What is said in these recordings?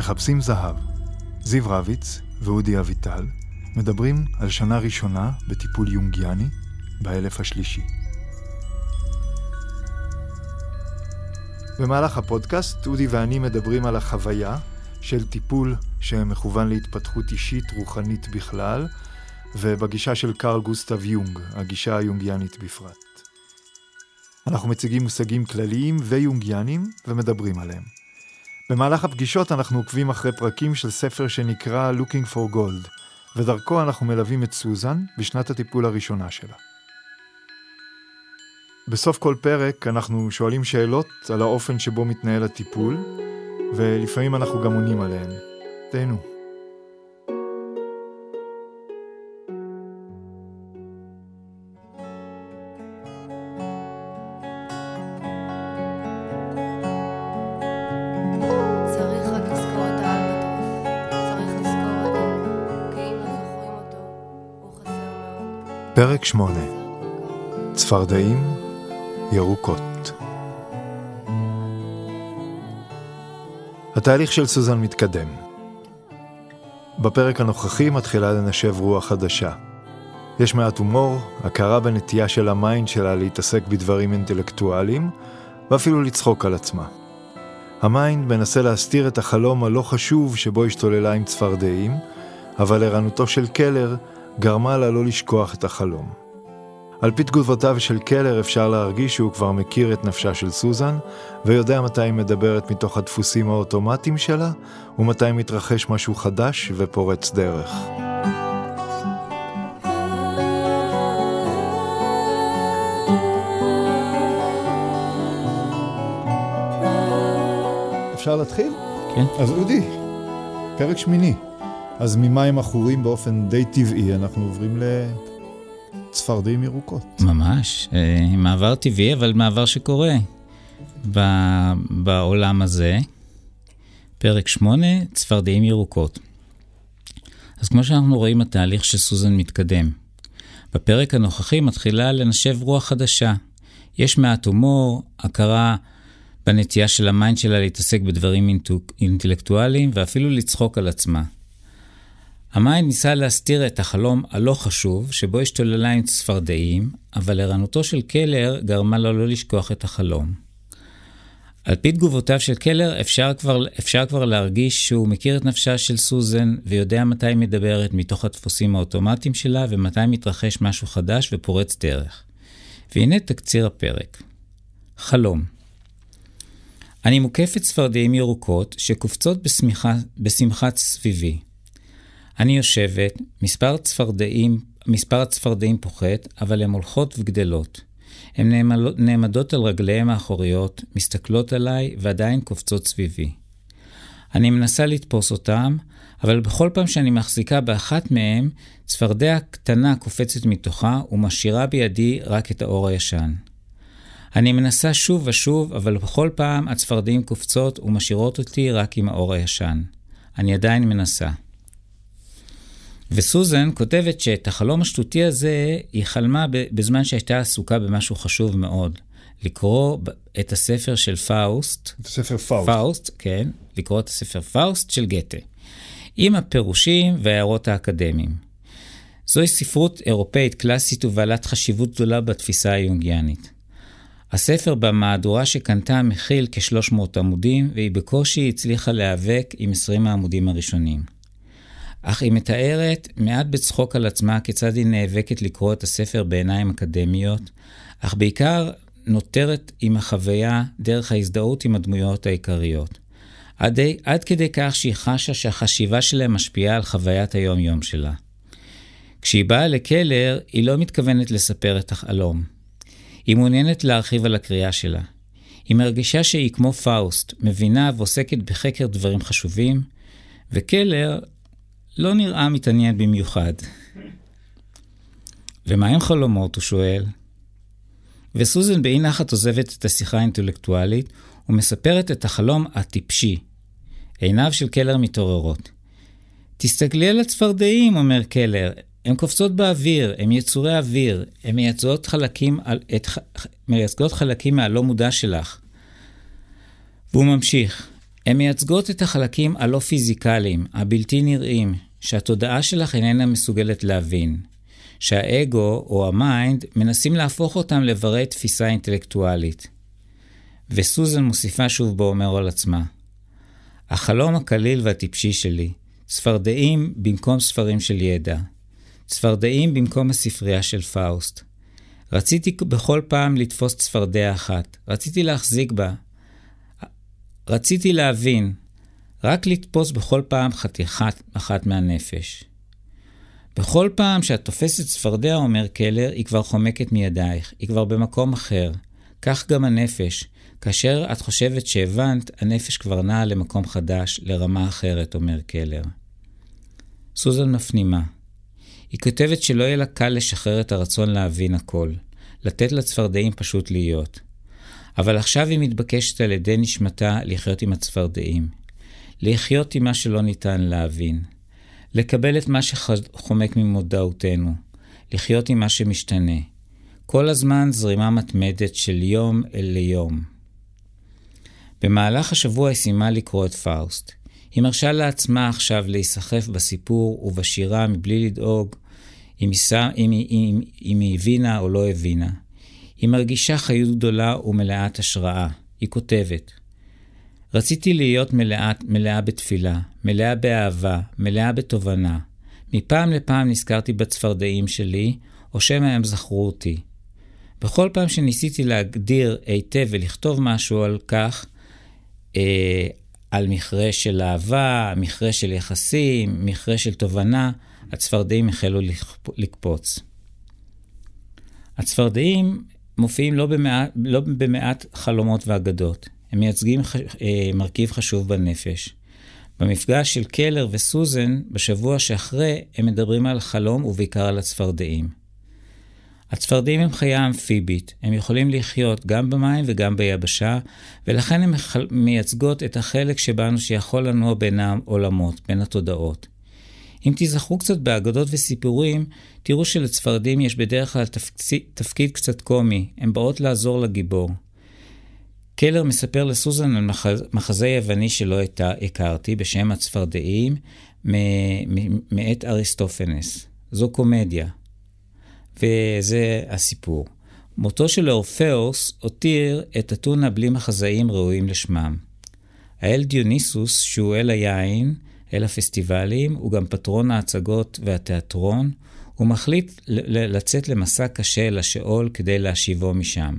מחפשים זהב. זיו רביץ ואודי אביטל מדברים על שנה ראשונה בטיפול יונגיאני באלף השלישי. במהלך הפודקאסט אודי ואני מדברים על החוויה של טיפול שמכוון להתפתחות אישית רוחנית בכלל, ובגישה של קרל גוסטב יונג, הגישה היונגיאנית בפרט. אנחנו מציגים מושגים כלליים ויונגיאנים ומדברים עליהם. במהלך הפגישות אנחנו עוקבים אחרי פרקים של ספר שנקרא Looking for Gold, ודרכו אנחנו מלווים את סוזן בשנת הטיפול הראשונה שלה. בסוף כל פרק אנחנו שואלים שאלות על האופן שבו מתנהל הטיפול, ולפעמים אנחנו גם עונים עליהן. תהנו. פרק 8. צפרדעים ירוקות. התהליך של סוזן מתקדם. בפרק הנוכחי מתחילה לנשב רוח חדשה. יש מעט הומור, הכרה בנטייה של המיינד שלה להתעסק בדברים אינטלקטואליים, ואפילו לצחוק על עצמה. המיינד מנסה להסתיר את החלום הלא חשוב שבו השתוללה עם צפרדעים, אבל ערנותו של קלר גרמה לה לא לשכוח את החלום. על פי תגובותיו של קלר אפשר להרגיש שהוא כבר מכיר את נפשה של סוזן, ויודע מתי היא מדברת מתוך הדפוסים האוטומטיים שלה, ומתי מתרחש משהו חדש ופורץ דרך. אפשר להתחיל? כן. אז אודי, פרק שמיני. אז ממים עכורים באופן די טבעי, אנחנו עוברים לצפרדעים ירוקות. ממש, אה, מעבר טבעי, אבל מעבר שקורה בעולם הזה. פרק 8, צפרדעים ירוקות. אז כמו שאנחנו רואים, התהליך של סוזן מתקדם. בפרק הנוכחי מתחילה לנשב רוח חדשה. יש מעט הומור, הכרה בנטייה של המיינד שלה להתעסק בדברים אינטלקטואליים ואפילו לצחוק על עצמה. המיינד ניסה להסתיר את החלום הלא חשוב, שבו השתוללה עם צפרדעים, אבל ערנותו של קלר גרמה לו לא לשכוח את החלום. על פי תגובותיו של קלר, אפשר כבר, אפשר כבר להרגיש שהוא מכיר את נפשה של סוזן, ויודע מתי היא מדברת מתוך הדפוסים האוטומטיים שלה, ומתי מתרחש משהו חדש ופורץ דרך. והנה תקציר הפרק. חלום אני מוקפת צפרדעים ירוקות שקופצות בשמחה, בשמחת סביבי. אני יושבת, מספר צפרדעים, מספר הצפרדעים פוחת, אבל הן הולכות וגדלות. הן נעמדות, על רגליהן האחוריות, מסתכלות עליי ועדיין קופצות סביבי. אני מנסה לתפוס אותם, אבל בכל פעם שאני מחזיקה באחת מהן, צפרדע קטנה קופצת מתוכה ומשאירה בידי רק את האור הישן. אני מנסה שוב ושוב, אבל בכל פעם הצפרדעים קופצות ומשאירות אותי רק עם האור הישן. אני עדיין מנסה. וסוזן כותבת שאת החלום השטותי הזה היא חלמה בזמן שהייתה עסוקה במשהו חשוב מאוד. לקרוא את הספר של פאוסט, ספר פאוסט. פאוסט, כן, לקרוא את הספר פאוסט של גתה, עם הפירושים וההערות האקדמיים. זוהי ספרות אירופאית קלאסית ובעלת חשיבות גדולה בתפיסה היונגיאנית. הספר במהדורה שקנתה מכיל כ-300 עמודים, והיא בקושי הצליחה להיאבק עם 20 העמודים הראשונים. אך היא מתארת מעט בצחוק על עצמה כיצד היא נאבקת לקרוא את הספר בעיניים אקדמיות, אך בעיקר נותרת עם החוויה דרך ההזדהות עם הדמויות העיקריות. עד, עד כדי כך שהיא חשה שהחשיבה שלהם משפיעה על חוויית היום-יום שלה. כשהיא באה לקלר, היא לא מתכוונת לספר את החלום. היא מעוניינת להרחיב על הקריאה שלה. היא מרגישה שהיא כמו פאוסט, מבינה ועוסקת בחקר דברים חשובים, וקלר לא נראה מתעניין במיוחד. ומה עם חלומות? הוא שואל. וסוזן באי נחת עוזבת את השיחה האינטלקטואלית ומספרת את החלום הטיפשי. עיניו של קלר מתעוררות. תסתכלי על הצפרדעים, אומר קלר, הן קופצות באוויר, הן יצורי אוויר, הן מייצגות חלקים, את, מייצגות חלקים מהלא מודע שלך. והוא ממשיך, הן מייצגות את החלקים הלא פיזיקליים, הבלתי נראים, שהתודעה שלך איננה מסוגלת להבין. שהאגו או המיינד מנסים להפוך אותם לברי תפיסה אינטלקטואלית. וסוזן מוסיפה שוב ואומרת על עצמה, החלום הקליל והטיפשי שלי, צפרדעים במקום ספרים של ידע, צפרדעים במקום הספרייה של פאוסט. רציתי בכל פעם לתפוס צפרדע אחת, רציתי להחזיק בה, רציתי להבין, רק לתפוס בכל פעם חתיכה אחת מהנפש. בכל פעם שאת תופסת צפרדע, אומר קלר, היא כבר חומקת מידייך, היא כבר במקום אחר. כך גם הנפש. כאשר את חושבת שהבנת, הנפש כבר נעה למקום חדש, לרמה אחרת, אומר קלר. סוזן מפנימה. היא כותבת שלא יהיה לה קל לשחרר את הרצון להבין הכל, לתת לצפרדעים פשוט להיות. אבל עכשיו היא מתבקשת על ידי נשמתה לחיות עם הצפרדעים. לחיות עם מה שלא ניתן להבין. לקבל את מה שחומק ממודעותנו. לחיות עם מה שמשתנה. כל הזמן זרימה מתמדת של יום אל ליום. במהלך השבוע היא סיימה לקרוא את פאוסט. היא מרשה לעצמה עכשיו להיסחף בסיפור ובשירה מבלי לדאוג אם היא הבינה או לא הבינה. היא מרגישה חיות גדולה ומלאת השראה. היא כותבת: רציתי להיות מלאה, מלאה בתפילה, מלאה באהבה, מלאה בתובנה. מפעם לפעם נזכרתי בצפרדעים שלי, או שמא הם זכרו אותי. בכל פעם שניסיתי להגדיר היטב ולכתוב משהו על כך, אה, על מכרה של אהבה, מכרה של יחסים, מכרה של תובנה, הצפרדעים החלו לקפוץ. הצפרדעים מופיעים לא במעט, לא במעט חלומות ואגדות. הם מייצגים ח... אה, מרכיב חשוב בנפש. במפגש של קלר וסוזן, בשבוע שאחרי, הם מדברים על חלום ובעיקר על הצפרדעים. הצפרדעים הם חיה אמפיבית, הם יכולים לחיות גם במים וגם ביבשה, ולכן הן מייצגות את החלק שבנו שיכול לנוע בין העולמות, בין התודעות. אם תיזכרו קצת באגדות וסיפורים, תראו שלצפרדים יש בדרך כלל תפקיד, תפקיד קצת קומי, הן באות לעזור לגיבור. קלר מספר לסוזן על מחז, מחזה יווני שלא הכרתי, בשם הצפרדעים, מאת אריסטופנס. זו קומדיה, וזה הסיפור. מותו של אורפאוס הותיר את אתונה בלי מחזאים ראויים לשמם. האל דיוניסוס, שהוא אל היין, אל הפסטיבלים, הוא גם פטרון ההצגות והתיאטרון, הוא מחליט לצאת למסע קשה אל השאול כדי להשיבו משם.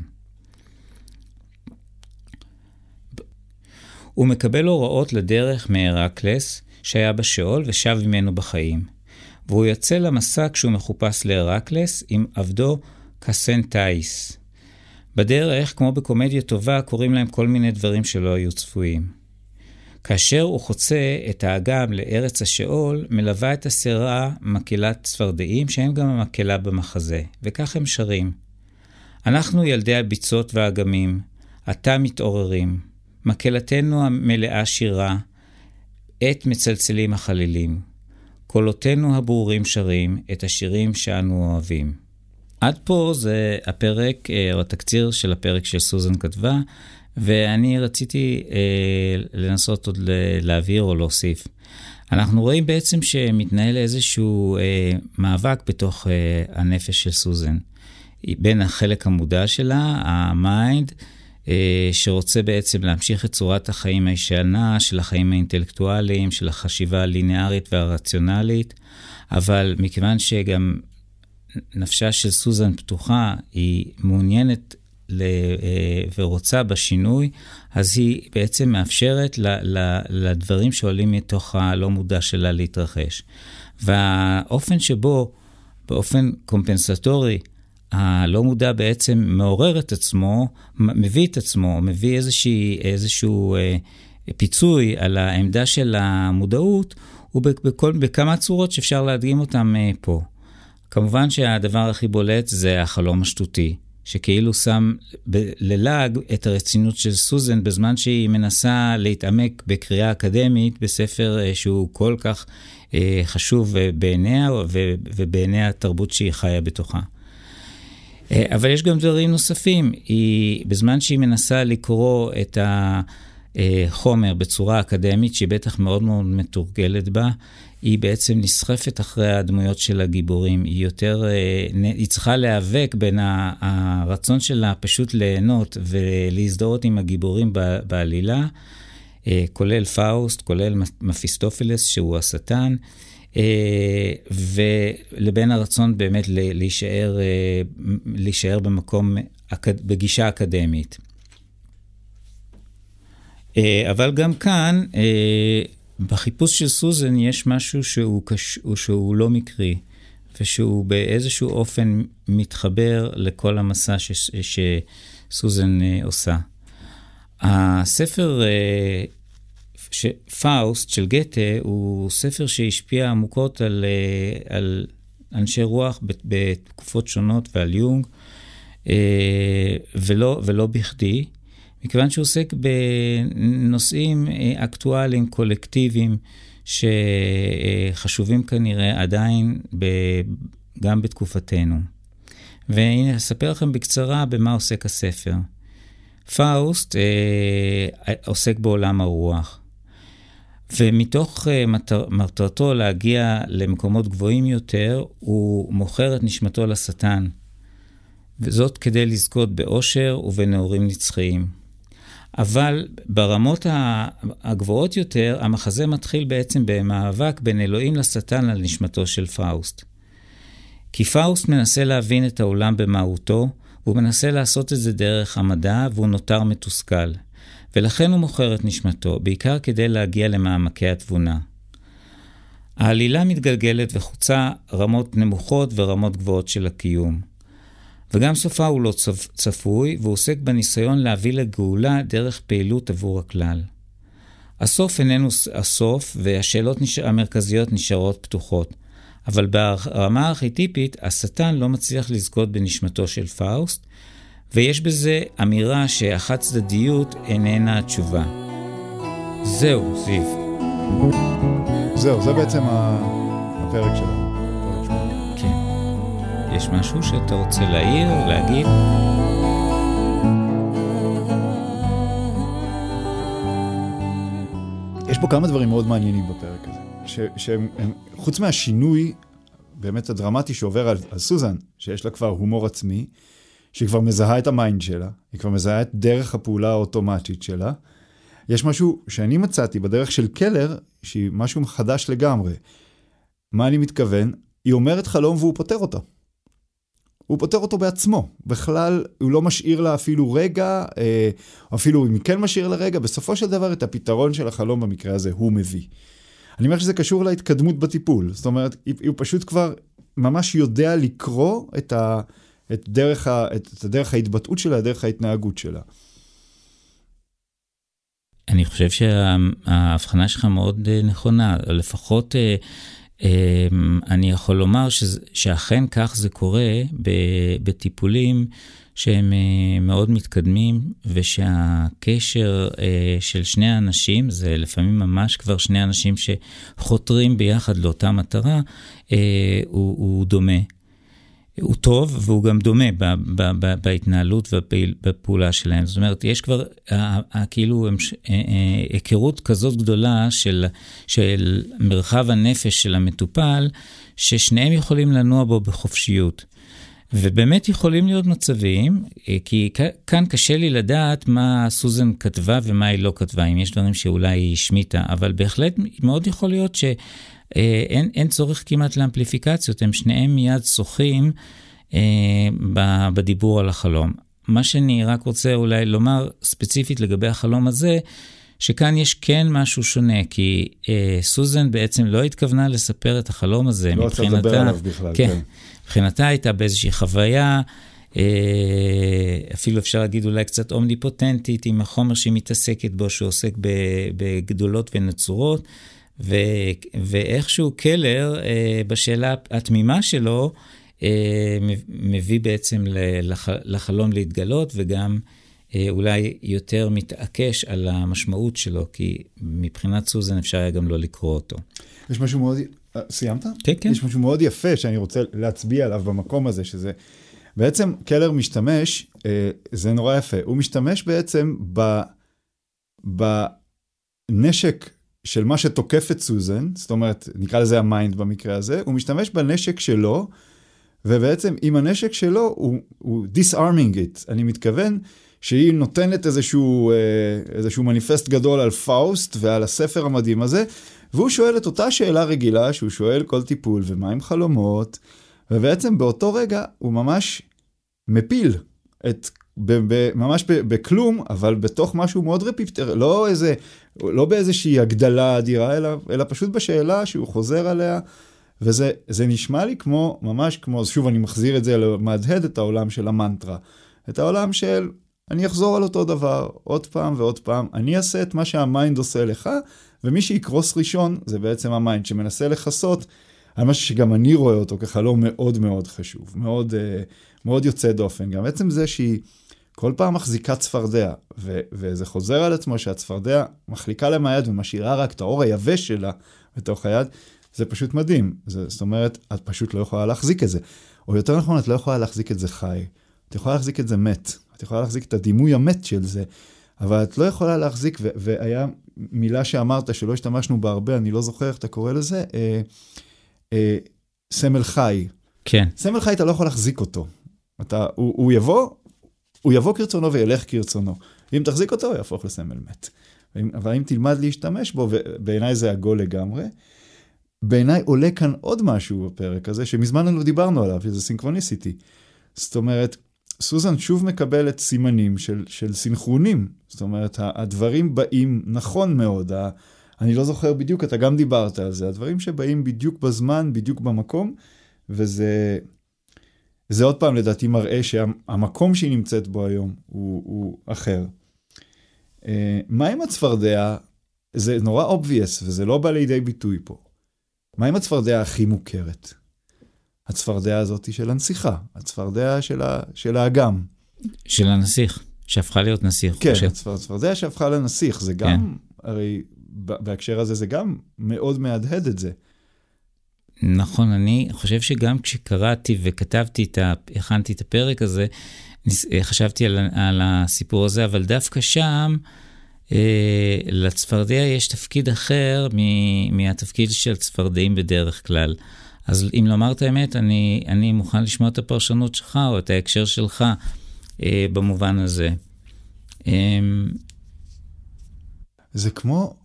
הוא מקבל הוראות לדרך מהרקלס, שהיה בשאול ושב ממנו בחיים. והוא יוצא למסע כשהוא מחופש להרקלס עם עבדו קסנטאיס. בדרך, כמו בקומדיה טובה, קורים להם כל מיני דברים שלא היו צפויים. כאשר הוא חוצה את האגם לארץ השאול, מלווה את הסירה מקהלת צפרדעים, שהם גם המקהלה במחזה, וכך הם שרים. אנחנו ילדי הביצות והאגמים, עתה מתעוררים, מקהלתנו המלאה שירה, עת מצלצלים החלילים. קולותינו הברורים שרים את השירים שאנו אוהבים. עד פה זה הפרק, אה, או התקציר של הפרק שסוזן כתבה, ואני רציתי אה, לנסות עוד להעביר או להוסיף. אנחנו רואים בעצם שמתנהל איזשהו אה, מאבק בתוך אה, הנפש של סוזן. בין החלק המודע שלה, המיינד, שרוצה בעצם להמשיך את צורת החיים הישנה, של החיים האינטלקטואליים, של החשיבה הליניארית והרציונלית, אבל מכיוון שגם נפשה של סוזן פתוחה, היא מעוניינת אה, ורוצה בשינוי, אז היא בעצם מאפשרת לדברים שעולים מתוך הלא מודע שלה להתרחש. והאופן שבו, באופן קומפנסטורי, הלא מודע בעצם מעורר את עצמו, מביא את עצמו, מביא איזושהי, איזשהו אה, פיצוי על העמדה של המודעות, הוא בכל, בכמה צורות שאפשר להדגים אותם אה, פה. כמובן שהדבר הכי בולט זה החלום השטותי, שכאילו שם ללעג את הרצינות של סוזן בזמן שהיא מנסה להתעמק בקריאה אקדמית בספר אה, שהוא כל כך אה, חשוב בעיניה ובעיני התרבות שהיא חיה בתוכה. אה, אבל יש גם דברים נוספים. היא, בזמן שהיא מנסה לקרוא את, ה, אה, חומר בצורה אקדמית, שהיא בטח מאוד מאוד מתורגלת בה, היא בעצם נסחפת אחרי הדמויות של הגיבורים. היא יותר, אה, היא צריכה להיאבק בין הרצון שלה פשוט ליהנות ולהזדהות עם הגיבורים בעלילה, אה, כולל פאוסט, כולל מפיסטופילס, שהוא השטן. ולבין הרצון באמת להישאר, להישאר במקום, בגישה אקדמית. אה, אבל גם כאן, אה, בחיפוש של סוזן יש משהו שהוא, קש... שהוא לא מקרי, ושהוא באיזשהו אופן מתחבר לכל המסע ש... שסוזן אה, עושה. הספר ש... פאוסט של גתה הוא ספר שהשפיע עמוקות על, על אנשי רוח בתקופות שונות ועל יונג, ולא, ולא בכדי. מכיוון שהוא עוסק בנושאים אה, אקטואליים, קולקטיביים, שחשובים כנראה עדיין ב, גם בתקופתנו. והנה, אספר לכם בקצרה במה עוסק הספר. פאוסט אה, עוסק בעולם הרוח, ומתוך מטר, מטרתו להגיע למקומות גבוהים יותר, הוא מוכר את נשמתו לשטן, וזאת כדי לזכות באושר ובנעורים נצחיים. אבל ברמות הגבוהות יותר, המחזה מתחיל בעצם במאבק בין אלוהים לשטן על נשמתו של פאוסט. כי פאוסט מנסה להבין את העולם במהותו, והוא מנסה לעשות את זה דרך המדע, והוא נותר מתוסכל. ולכן הוא מוכר את נשמתו, בעיקר כדי להגיע למעמקי התבונה. העלילה מתגלגלת וחוצה רמות נמוכות ורמות גבוהות של הקיום. וגם סופה הוא לא צפוי, והוא עוסק בניסיון להביא לגאולה דרך פעילות עבור הכלל. הסוף איננו הסוף, והשאלות המרכזיות נשארות פתוחות. אבל ברמה הארכיטיפית, השטן לא מצליח לזכות בנשמתו של פאוסט, ויש בזה אמירה שהחד צדדיות איננה התשובה. זהו, זיו. זהו, זה בעצם הפרק שלנו. יש משהו שאתה רוצה להעיר, להגיד? יש פה כמה דברים מאוד מעניינים בפרק הזה, שהם, חוץ מהשינוי באמת הדרמטי שעובר על, על סוזן, שיש לה כבר הומור עצמי, שהיא כבר מזהה את המיינד שלה, היא כבר מזהה את דרך הפעולה האוטומטית שלה. יש משהו שאני מצאתי בדרך של קלר, שהיא משהו חדש לגמרי. מה אני מתכוון? היא אומרת חלום והוא פותר אותו. הוא פותר אותו בעצמו. בכלל, הוא לא משאיר לה אפילו רגע, אה, אפילו אם כן משאיר לה רגע, בסופו של דבר את הפתרון של החלום במקרה הזה הוא מביא. אני אומר שזה קשור להתקדמות בטיפול. זאת אומרת, הוא פשוט כבר ממש יודע לקרוא את, ה, את, דרך, ה, את דרך ההתבטאות שלה, דרך ההתנהגות שלה. אני חושב שההבחנה שלך מאוד אה, נכונה, לפחות אה, אמ, אני יכול לומר שזה, שאכן כך זה קורה בטיפולים שהם אה, מאוד מתקדמים, ושהקשר אה, של שני האנשים, זה לפעמים ממש כבר שני אנשים שחותרים ביחד לאותה מטרה, אה, הוא, הוא דומה. הוא טוב והוא גם דומה ב, ב, ב, בהתנהלות ובפעולה שלהם. זאת אומרת, יש כבר כאילו אה, אה, היכרות כזאת גדולה של, של מרחב הנפש של המטופל, ששניהם יכולים לנוע בו בחופשיות. ובאמת יכולים להיות מצבים, אה, כי כאן קשה לי לדעת מה סוזן כתבה ומה היא לא כתבה, אם יש דברים שאולי היא השמיטה, אבל בהחלט מאוד יכול להיות ש... אין, אין צורך כמעט לאמפליפיקציות, הם שניהם מיד שוחים אה, בדיבור על החלום. מה שאני רק רוצה אולי לומר ספציפית לגבי החלום הזה, שכאן יש כן משהו שונה, כי אה, סוזן בעצם לא התכוונה לספר את החלום הזה. לא רוצה לדבר עליו בכלל, כן. כן. מבחינתה הייתה באיזושהי חוויה, אה, אפילו אפשר להגיד אולי קצת אומניפוטנטית, עם החומר שהיא מתעסקת בו, שעוסק בגדולות ונצורות. ו, ואיכשהו קלר, אה, בשאלה התמימה שלו, אה, מביא בעצם לח, לחלום להתגלות, וגם אה, אולי יותר מתעקש על המשמעות שלו, כי מבחינת סוזן אפשר היה גם לא לקרוא אותו. יש משהו מאוד... אה, סיימת? כן, כן. יש משהו מאוד יפה שאני רוצה להצביע עליו במקום הזה, שזה... בעצם קלר משתמש, אה, זה נורא יפה, הוא משתמש בעצם ב... בנשק של מה שתוקף את סוזן, זאת אומרת, נקרא לזה ה mind במקרה הזה, הוא משתמש בנשק שלו, ובעצם עם הנשק שלו הוא, הוא disarming it. אני מתכוון שהיא נותנת איזשהו, אה, איזשהו מניפסט גדול על פאוסט ועל הספר המדהים הזה, והוא שואל את אותה שאלה רגילה שהוא שואל כל טיפול, ומה עם חלומות? ובעצם באותו רגע הוא ממש מפיל את, ממש בכלום, אבל בתוך משהו מאוד רפיפטר, לא איזה, לא באיזושהי הגדלה אדירה, אלא, אלא פשוט בשאלה שהוא חוזר עליה. וזה נשמע לי כמו, ממש כמו, שוב אני מחזיר את זה, מהדהד את העולם של המנטרה. את העולם של אני אחזור על אותו דבר עוד פעם ועוד פעם, אני אעשה את מה שה mind עושה לך, ומי שיקרוס ראשון זה בעצם ה mind שמנסה לכסות על משהו שגם אני רואה אותו כחלום מאוד מאוד חשוב, מאוד, אה, מאוד יוצא דופן. גם עצם זה שהיא כל פעם מחזיקה צפרדע, ו- וזה חוזר על עצמו שהצפרדע מחליקה לה מהיד ומשאירה רק את העור היבש שלה בתוך היד, זה פשוט מדהים. זה, זאת אומרת, את פשוט לא יכולה להחזיק את זה. או יותר נכון, את לא יכולה להחזיק את זה חי. את יכולה להחזיק את זה מת. את יכולה להחזיק את הדימוי המת של זה, אבל את לא יכולה להחזיק, ו- והיה מילה שאמרת שלא השתמשנו בה הרבה, אני לא זוכר איך אתה קורא לזה, אה, אה, סמל חי. כן. סמל חי, אתה לא יכול להחזיק אותו. אתה, הוא, הוא יבוא, הוא יבוא כרצונו וילך כרצונו. אם תחזיק אותו, הוא יהפוך לסמל מת. אבל אם תלמד להשתמש בו, ובעיניי זה עגול לגמרי, בעיניי עולה כאן עוד משהו בפרק הזה, שמזמן לא דיברנו עליו, שזה סינכרוניסיטי. זאת אומרת, סוזן שוב מקבלת סימנים של, של סינכרונים. זאת אומרת, הדברים באים נכון מאוד. אני לא זוכר בדיוק, אתה גם דיברת על זה, הדברים שבאים בדיוק בזמן, בדיוק במקום, וזה זה עוד פעם לדעתי מראה שהמקום שהיא נמצאת בו היום הוא, הוא אחר. אה, מה עם הצפרדע? זה נורא obvious וזה לא בא לידי ביטוי פה. מה עם הצפרדע הכי מוכרת? הצפרדע הזאת של הנסיכה, הצפרדע של, ה, של האגם. של הנסיך, שהפכה להיות נסיך. כן, הצפרדע שהפכה לנסיך, זה גם, כן. הרי בהקשר הזה זה גם מאוד מהדהד את זה. נכון, אני חושב שגם כשקראתי וכתבתי את ה... הכנתי את הפרק הזה, חשבתי על, על הסיפור הזה, אבל דווקא שם, אה, לצפרדע יש תפקיד אחר מ, מהתפקיד של צפרדעים בדרך כלל. אז אם לומר את האמת, אני, אני מוכן לשמוע את הפרשנות שלך או את ההקשר שלך אה, במובן הזה. אה, זה כמו,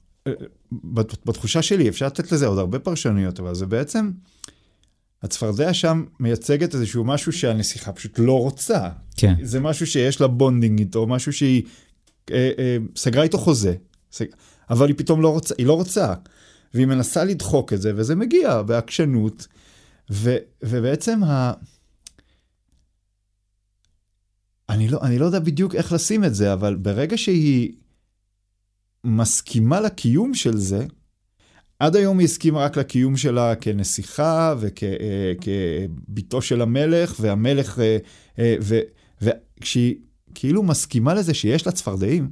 בתחושה שלי, אפשר לתת לזה עוד הרבה פרשנויות, אבל זה בעצם, הצפרדע שם מייצגת איזשהו משהו שהנסיכה פשוט לא רוצה. כן. זה משהו שיש לה bonding איתו, משהו שהיא אה, אה, סגרה איתו חוזה, סג... אבל היא פתאום לא רוצה, היא לא רוצה. והיא מנסה לדחוק את זה, וזה מגיע בעקשנות, ו, ובעצם ה... אני לא, אני לא יודע בדיוק איך לשים את זה, אבל ברגע שהיא מסכימה לקיום של זה, עד היום היא הסכימה רק לקיום שלה כנסיכה וכביתו של המלך, והמלך, אה, אה, וכשהיא כאילו מסכימה לזה שיש לה צפרדעים,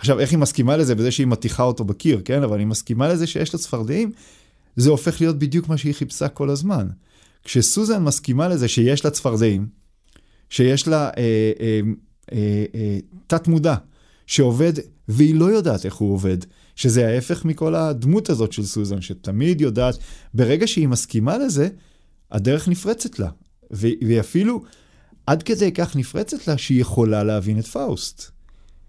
עכשיו, איך היא מסכימה לזה בזה שהיא מתיחה אותו בקיר, כן? אבל היא מסכימה לזה שיש לה צפרדעים, זה הופך להיות בדיוק מה שהיא חיפשה כל הזמן. כשסוזן מסכימה לזה שיש לה צפרדעים, שיש לה אה, אה, אה, אה, תת מודע שעובד, והיא לא יודעת איך הוא עובד, שזה ההפך מכל הדמות הזאת של סוזן, שתמיד יודעת, ברגע שהיא מסכימה לזה, הדרך נפרצת לה. והיא אפילו עד כדי כך נפרצת לה שהיא יכולה להבין את פאוסט.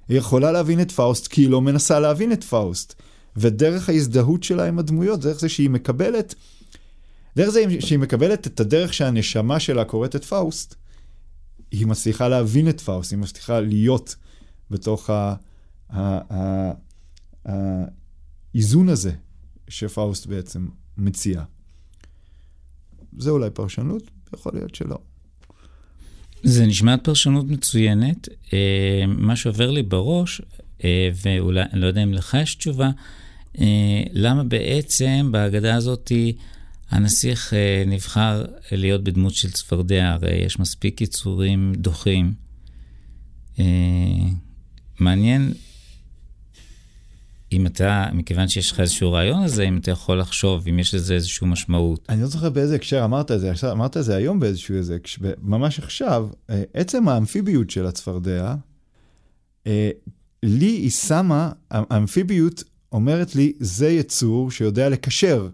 היא יכולה להבין את פאוסט כי היא לא מנסה להבין את פאוסט. ודרך ההזדהות שלה עם הדמויות, דרך זה שהיא מקבלת, דרך זה שהיא מקבלת את הדרך שהנשמה שלה קוראת את פאוסט, היא מצליחה להבין את פאוסט, היא מצליחה להיות בתוך האיזון הזה שפאוסט בעצם מציע. זה אולי פרשנות, יכול להיות שלא. זה נשמעת פרשנות מצוינת. אה, מה שעובר לי בראש, אה, ואולי, אני לא יודע אם לך יש תשובה, אה, למה בעצם בהגדה הזאת הנסיך נבחר להיות בדמות של צפרדע? הרי יש מספיק יצורים דוחים. מעניין אם אתה, מכיוון שיש לך איזשהו רעיון לזה, אם אתה יכול לחשוב, אם יש לזה איזושהי משמעות. אני לא זוכר באיזה הקשר אמרת את זה, אמרת את זה היום באיזשהו איזה, ממש עכשיו, אה, עצם האמפיביות של הצפרדע, אה, לי היא שמה, האמפיביות אומרת לי, זה יצור שיודע לקשר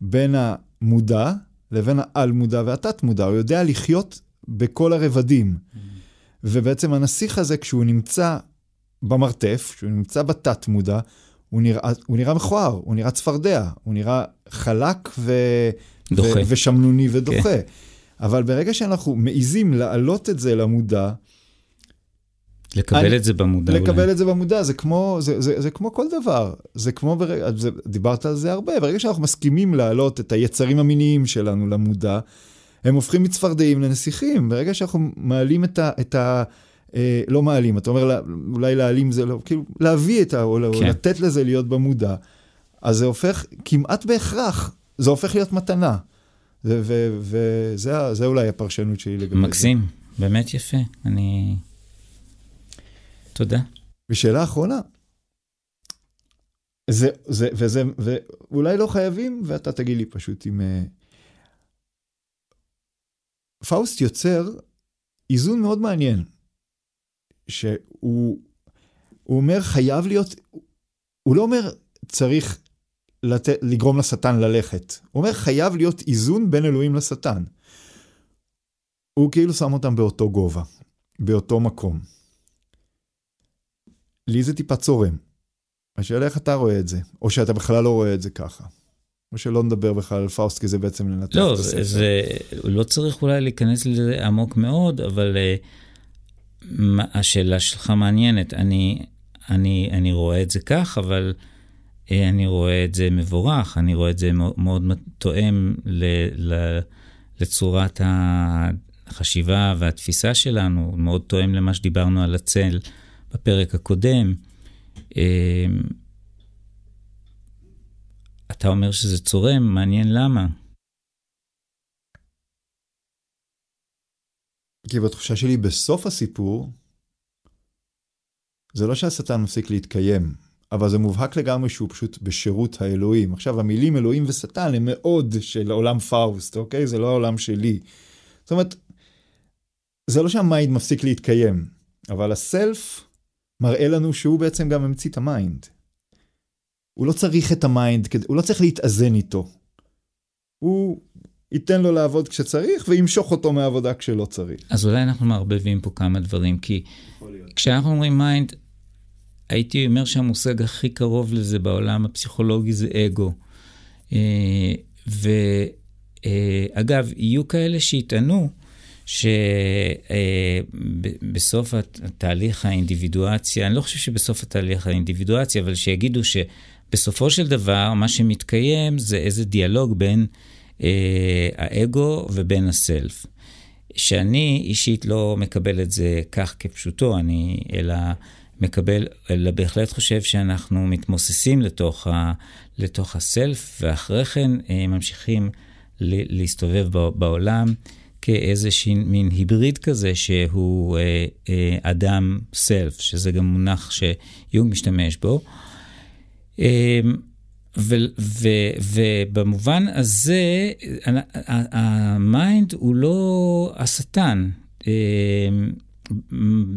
בין המודע לבין העל-מודע והתת-מודע, הוא יודע לחיות בכל הרבדים. Mm. ובעצם הנסיך הזה, כשהוא נמצא במרתף, כשהוא נמצא בתת-מודע, הוא נראה, הוא נראה מכוער, הוא נראה צפרדע, הוא נראה חלק ו... דוחה. ו... ושמנוני ודוחה. כן. אבל ברגע שאנחנו מעיזים להעלות את זה למודע, לקבל אני, את זה במודע. לקבל אולי. את זה במודע, זה כמו, זה, זה, זה כמו כל דבר. זה כמו, ברגע, זה, דיברת על זה הרבה, ברגע שאנחנו מסכימים להעלות את היצרים המיניים שלנו למודע, הם הופכים מצפרדעים לנסיכים. ברגע שאנחנו מעלים את ה... את ה אה, לא מעלים, אתה אומר אולי להעלים זה לא, כאילו להביא את ה... או, כן. לתת לזה להיות במודע, אז זה הופך כמעט בהכרח, זה הופך להיות מתנה. וזה אולי הפרשנות שלי לגבי זה. מקסים, באמת יפה. אני... תודה. ושאלה אחרונה, זה, זה, וזה, ואולי לא חייבים, ואתה תגיד לי פשוט אם... אה, פאוסט יוצר איזון מאוד מעניין, שהוא הוא אומר חייב להיות, הוא לא אומר צריך לת... לגרום לשטן ללכת, הוא אומר חייב להיות איזון בין אלוהים לשטן. הוא כאילו שם אותם באותו גובה, באותו מקום. לי זה טיפה צורם. השאלה איך אתה רואה את זה, או שאתה בכלל לא רואה את זה ככה. או שלא נדבר בכלל על פאוסט, כי זה בעצם לנתח לא, את הספר. לא, זה, לא צריך אולי להיכנס לזה עמוק מאוד, אבל אה, השאלה שלך מעניינת. אני, אני, אני רואה את זה כך, אבל אה, אני רואה את זה מבורך, אני רואה את זה מאוד, מאוד תואם ל, ל, לצורת החשיבה והתפיסה שלנו, מאוד תואם למה שדיברנו על הצל. בפרק הקודם. אמ, אתה אומר שזה צורם, מעניין למה. כי בתחושה שלי בסוף הסיפור, זה לא שהשטן מפסיק להתקיים, אבל זה מובהק לגמרי שהוא פשוט בשירות האלוהים. עכשיו, המילים אלוהים ושטן הם מאוד של עולם פאוסט, אוקיי? זה לא העולם שלי. זאת אומרת, זה לא שה mind מפסיק להתקיים, אבל ה self מראה לנו שהוא בעצם גם המציא את ה mind. הוא לא צריך את ה mind, הוא לא צריך להתאזן איתו. הוא ייתן לו לעבוד כשצריך וימשוך אותו מהעבודה כשלא צריך. אז אולי אנחנו מערבבים פה כמה דברים, כי כשאנחנו אומרים mind, הייתי אומר שהמושג הכי קרוב לזה בעולם הפסיכולוגי זה אגו. אה, ואגב, אה, יהיו כאלה שיטענו שבסוף התהליך האינדיבידואציה, אני לא חושב שבסוף התהליך האינדיבידואציה, אבל שיגידו שבסופו של דבר מה שמתקיים זה איזה דיאלוג בין אה, האגו ובין הסלף. שאני אישית לא מקבל את זה כך כפשוטו, אני אלא מקבל, אלא בהחלט חושב שאנחנו מתמוססים לתוך, ה, לתוך הסלף, ואחרי כן אה, ממשיכים להסתובב בעולם. כאיזשהו מין hybrid כזה שהוא אה, אה, אדם self, שזה גם מונח שיונג משתמש בו. אה, ובמובן הזה, ה mind הוא לא השטן. אה,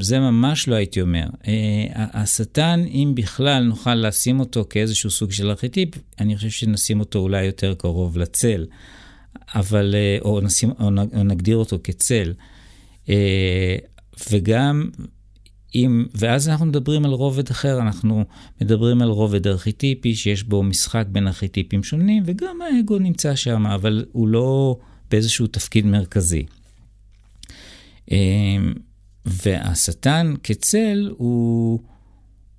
זה ממש לא הייתי אומר. אה, השטן, אם בכלל נוכל לשים אותו כאיזשהו סוג של ארכיטיפ, אני חושב שנשים אותו אולי יותר קרוב לצל. אבל, אה, או, נשים, או נגדיר אותו כצל. אה, וגם אם, ואז אנחנו מדברים על רובד אחר, אנחנו מדברים על רובד ארכיטיפי שיש בו משחק בין ארכיטיפים שונים, וגם האגו נמצא שם, אבל הוא לא באיזשהו תפקיד מרכזי. אה, והשטן כצל הוא...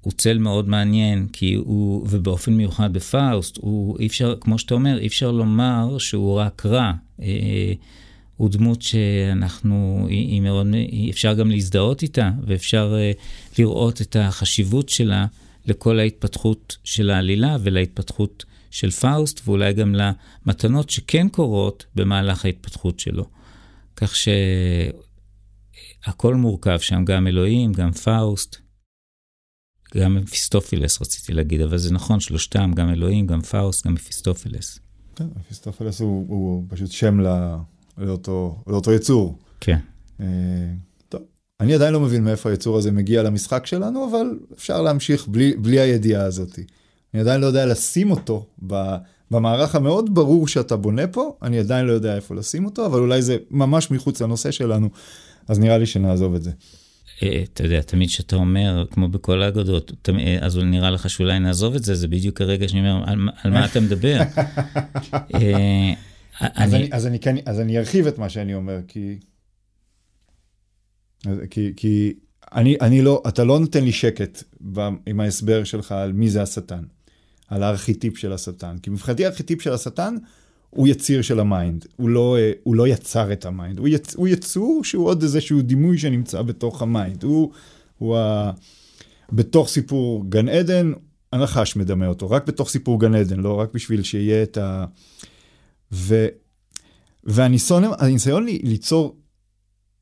הוא צל מאוד מעניין, כי הוא, ובאופן מיוחד בפאוסט, הוא אי אפשר, כמו שאתה אומר, אי אפשר לומר שהוא רק רע. הוא דמות שאנחנו, היא, היא מאוד, אפשר גם להזדהות איתה, ואפשר אה, לראות את החשיבות שלה לכל ההתפתחות של העלילה ולהתפתחות של פאוסט, ואולי גם למתנות שכן קורות במהלך ההתפתחות שלו. כך שהכל מורכב שם, גם אלוהים, גם פאוסט. גם מפיסטופילס רציתי להגיד, אבל זה נכון, שלושתם, גם אלוהים, גם פאוסט, גם מפיסטופילס. כן, מפיסטופילס הוא, הוא פשוט שם לא, לאותו, לאותו יצור. כן. אה, טוב, אני עדיין לא מבין מאיפה היצור הזה מגיע למשחק שלנו, אבל אפשר להמשיך בלי, בלי הידיעה הזאת. אני עדיין לא יודע לשים אותו ב, במערך המאוד ברור שאתה בונה פה, אני עדיין לא יודע איפה לשים אותו, אבל אולי זה ממש מחוץ לנושא שלנו, אז נראה לי שנעזוב את זה. אה, אתה יודע, תמיד כשאתה אומר, כמו בכל האגדות, אה, אז נראה לך שאולי נעזוב את זה, זה בדיוק הרגע שאני אומר, על, על מה אתה מדבר? אז, אני, אז, אני, אז אני ארחיב את מה שאני אומר, כי... כי, כי אני, אני לא, אתה לא נותן לי שקט עם ההסבר שלך על מי זה השטן, על הארכיטיפ של השטן. כי מבחינתי הארכיטיפ של השטן הוא יציר של ה mind, הוא לא, הוא לא יצר את ה mind, הוא, יצ, הוא יצור שהוא עוד איזשהו דימוי שנמצא בתוך ה mind. הוא, הוא ה... בתוך סיפור גן עדן, הנחש מדמה אותו, רק בתוך סיפור גן עדן, לא רק בשביל שיהיה את ה... ו... והניסיון ליצור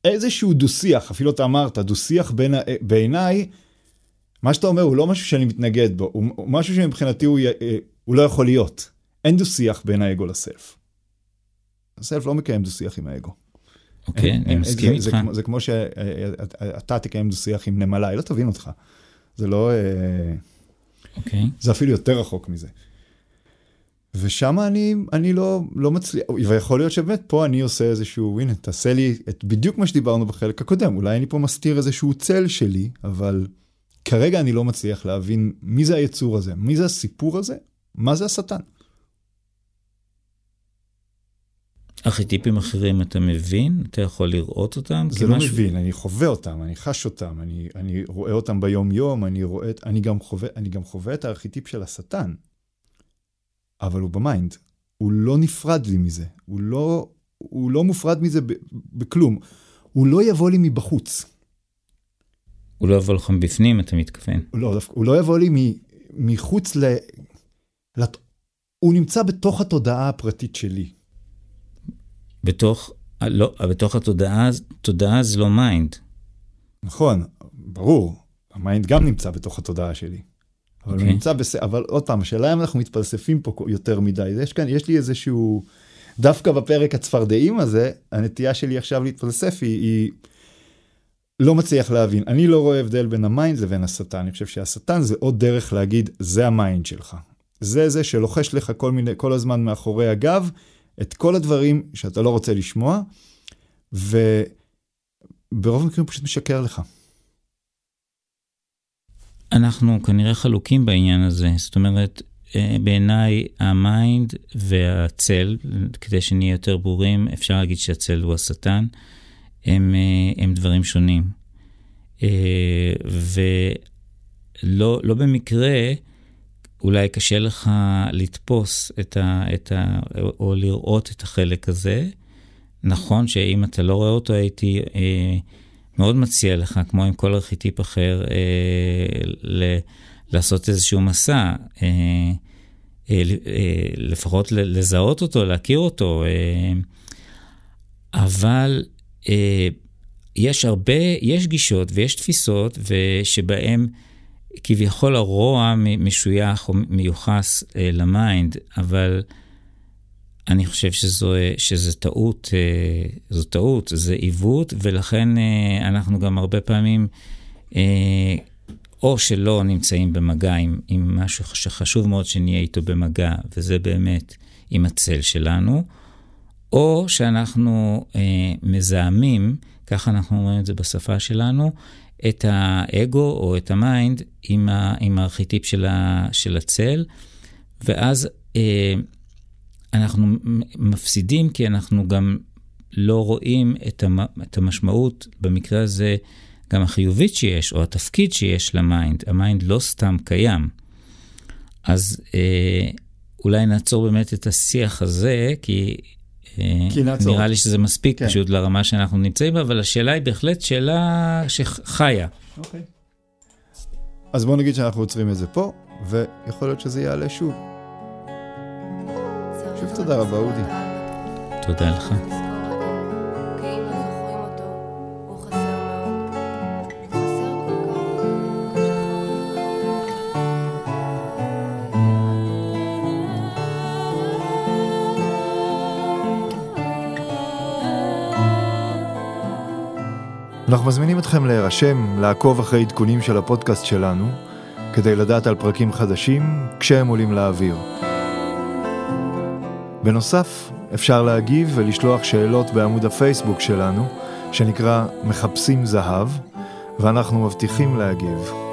איזשהו דו-שיח, אפילו אתה אמרת, דו-שיח בין, בעיניי, מה שאתה אומר הוא לא משהו שאני מתנגד בו, הוא, הוא משהו שמבחינתי הוא, אה, הוא לא יכול להיות. אין דו-שיח בין האגו לסלף. הסלף לא מקיים דו-שיח עם האגו. אוקיי, אני מסכים איתך. זה, זה, זה כמו שאתה תקיים דו-שיח עם נמלה, היא לא תבין אותך. זה לא... אה, אוקיי. זה אפילו יותר רחוק מזה. ושם אני, אני לא, לא מצליח, ויכול להיות שבאמת פה אני עושה איזשהו, הנה, תעשה לי את בדיוק מה שדיברנו בחלק הקודם, אולי אני פה מסתיר איזשהו צל שלי, אבל כרגע אני לא מצליח להבין מי זה היצור הזה, מי זה הסיפור הזה, מה זה השטן. ארכיטיפים אחרים אתה מבין? אתה יכול לראות אותם? זה לא משהו... מבין, אני חווה אותם, אני חש אותם, אני, אני רואה אותם ביום-יום, אני, רואה, אני, גם חווה, אני גם חווה את הארכיטיפ של השטן. אבל הוא ב mind. הוא לא נפרד לי מזה. הוא לא, הוא לא מופרד מזה ב, בכלום. הוא לא יבוא לי מבחוץ. הוא לא יבוא לך מבפנים, אתה מתכוון. לא, דווקא, הוא לא יבוא לי מ, מחוץ ל... לת... הוא נמצא בתוך התודעה הפרטית שלי. בתוך, לא, בתוך התודעה, תודעה זה לא mind. נכון, ברור. ה mind גם נמצא בתוך התודעה שלי. אבל אוקיי. הוא אוקיי. נמצא בס... אבל עוד פעם, השאלה אם אנחנו מתפלספים פה יותר מדי. יש כאן, יש לי איזשהו, דווקא בפרק הצפרדעים הזה, הנטייה שלי עכשיו להתפלסף היא, היא לא מצליח להבין. אני לא רואה הבדל בין ה mind לבין השטן. אני חושב שהשטן זה עוד דרך להגיד, זה ה mind שלך. זה זה שלוחש לך כל, מיני, כל הזמן מאחורי הגב את כל הדברים שאתה לא רוצה לשמוע, וברוב המקרים הוא פשוט משקר לך. אנחנו כנראה חלוקים בעניין הזה. זאת אומרת, אה, בעיניי ה mind והצל, כדי שנהיה יותר ברורים, אפשר להגיד שהצל הוא השטן, הם, אה, הם דברים שונים. אה, ולא לא במקרה, אולי קשה לך לתפוס את ה, את ה, או לראות את החלק הזה. נכון שאם אתה לא רואה אותו, הייתי... אה, מאוד מציע לך, כמו עם כל ארכיטיפ אחר, אה, ל- לעשות איזשהו מסע, אה, אה, אה, לפחות לזהות אותו, להכיר אותו. אה, אבל אה, יש הרבה, יש גישות ויש תפיסות שבהן כביכול הרוע משוייך או מיוחס אה, ל mind, אבל... אני חושב שזו, שזה טעות, אה, זו טעות, זה עיוות, ולכן אה, אנחנו גם הרבה פעמים, אה, או שלא נמצאים במגע עם, עם משהו שחשוב מאוד שנהיה איתו במגע, וזה באמת עם הצל שלנו, או שאנחנו מזהמים, ככה אנחנו אומרים את זה בשפה שלנו, את האגו או את ה mind עם, ה, עם הארכיטיפ של, ה, של הצל, ואז אנחנו מפסידים כי אנחנו גם לא רואים את המשמעות, במקרה הזה, גם החיובית שיש, או התפקיד שיש ל mind. ה mind לא סתם קיים. אז אה, אולי נעצור באמת את השיח הזה, כי, אה, כי נראה לי שזה מספיק כן. פשוט לרמה שאנחנו נמצאים בה, אבל השאלה היא בהחלט שאלה שחיה. אוקיי. אז בואו נגיד שאנחנו עוצרים את זה פה, ויכול להיות שזה יעלה שוב. שוב תודה רבה, אודי. תודה לך. אנחנו מזמינים אתכם להירשם, לעקוב אחרי עדכונים של הפודקאסט שלנו, כדי לדעת על פרקים חדשים כשהם עולים לאוויר. בנוסף, אפשר להגיב ולשלוח שאלות בעמוד הפייסבוק שלנו, שנקרא מחפשים זהב, ואנחנו מבטיחים להגיב.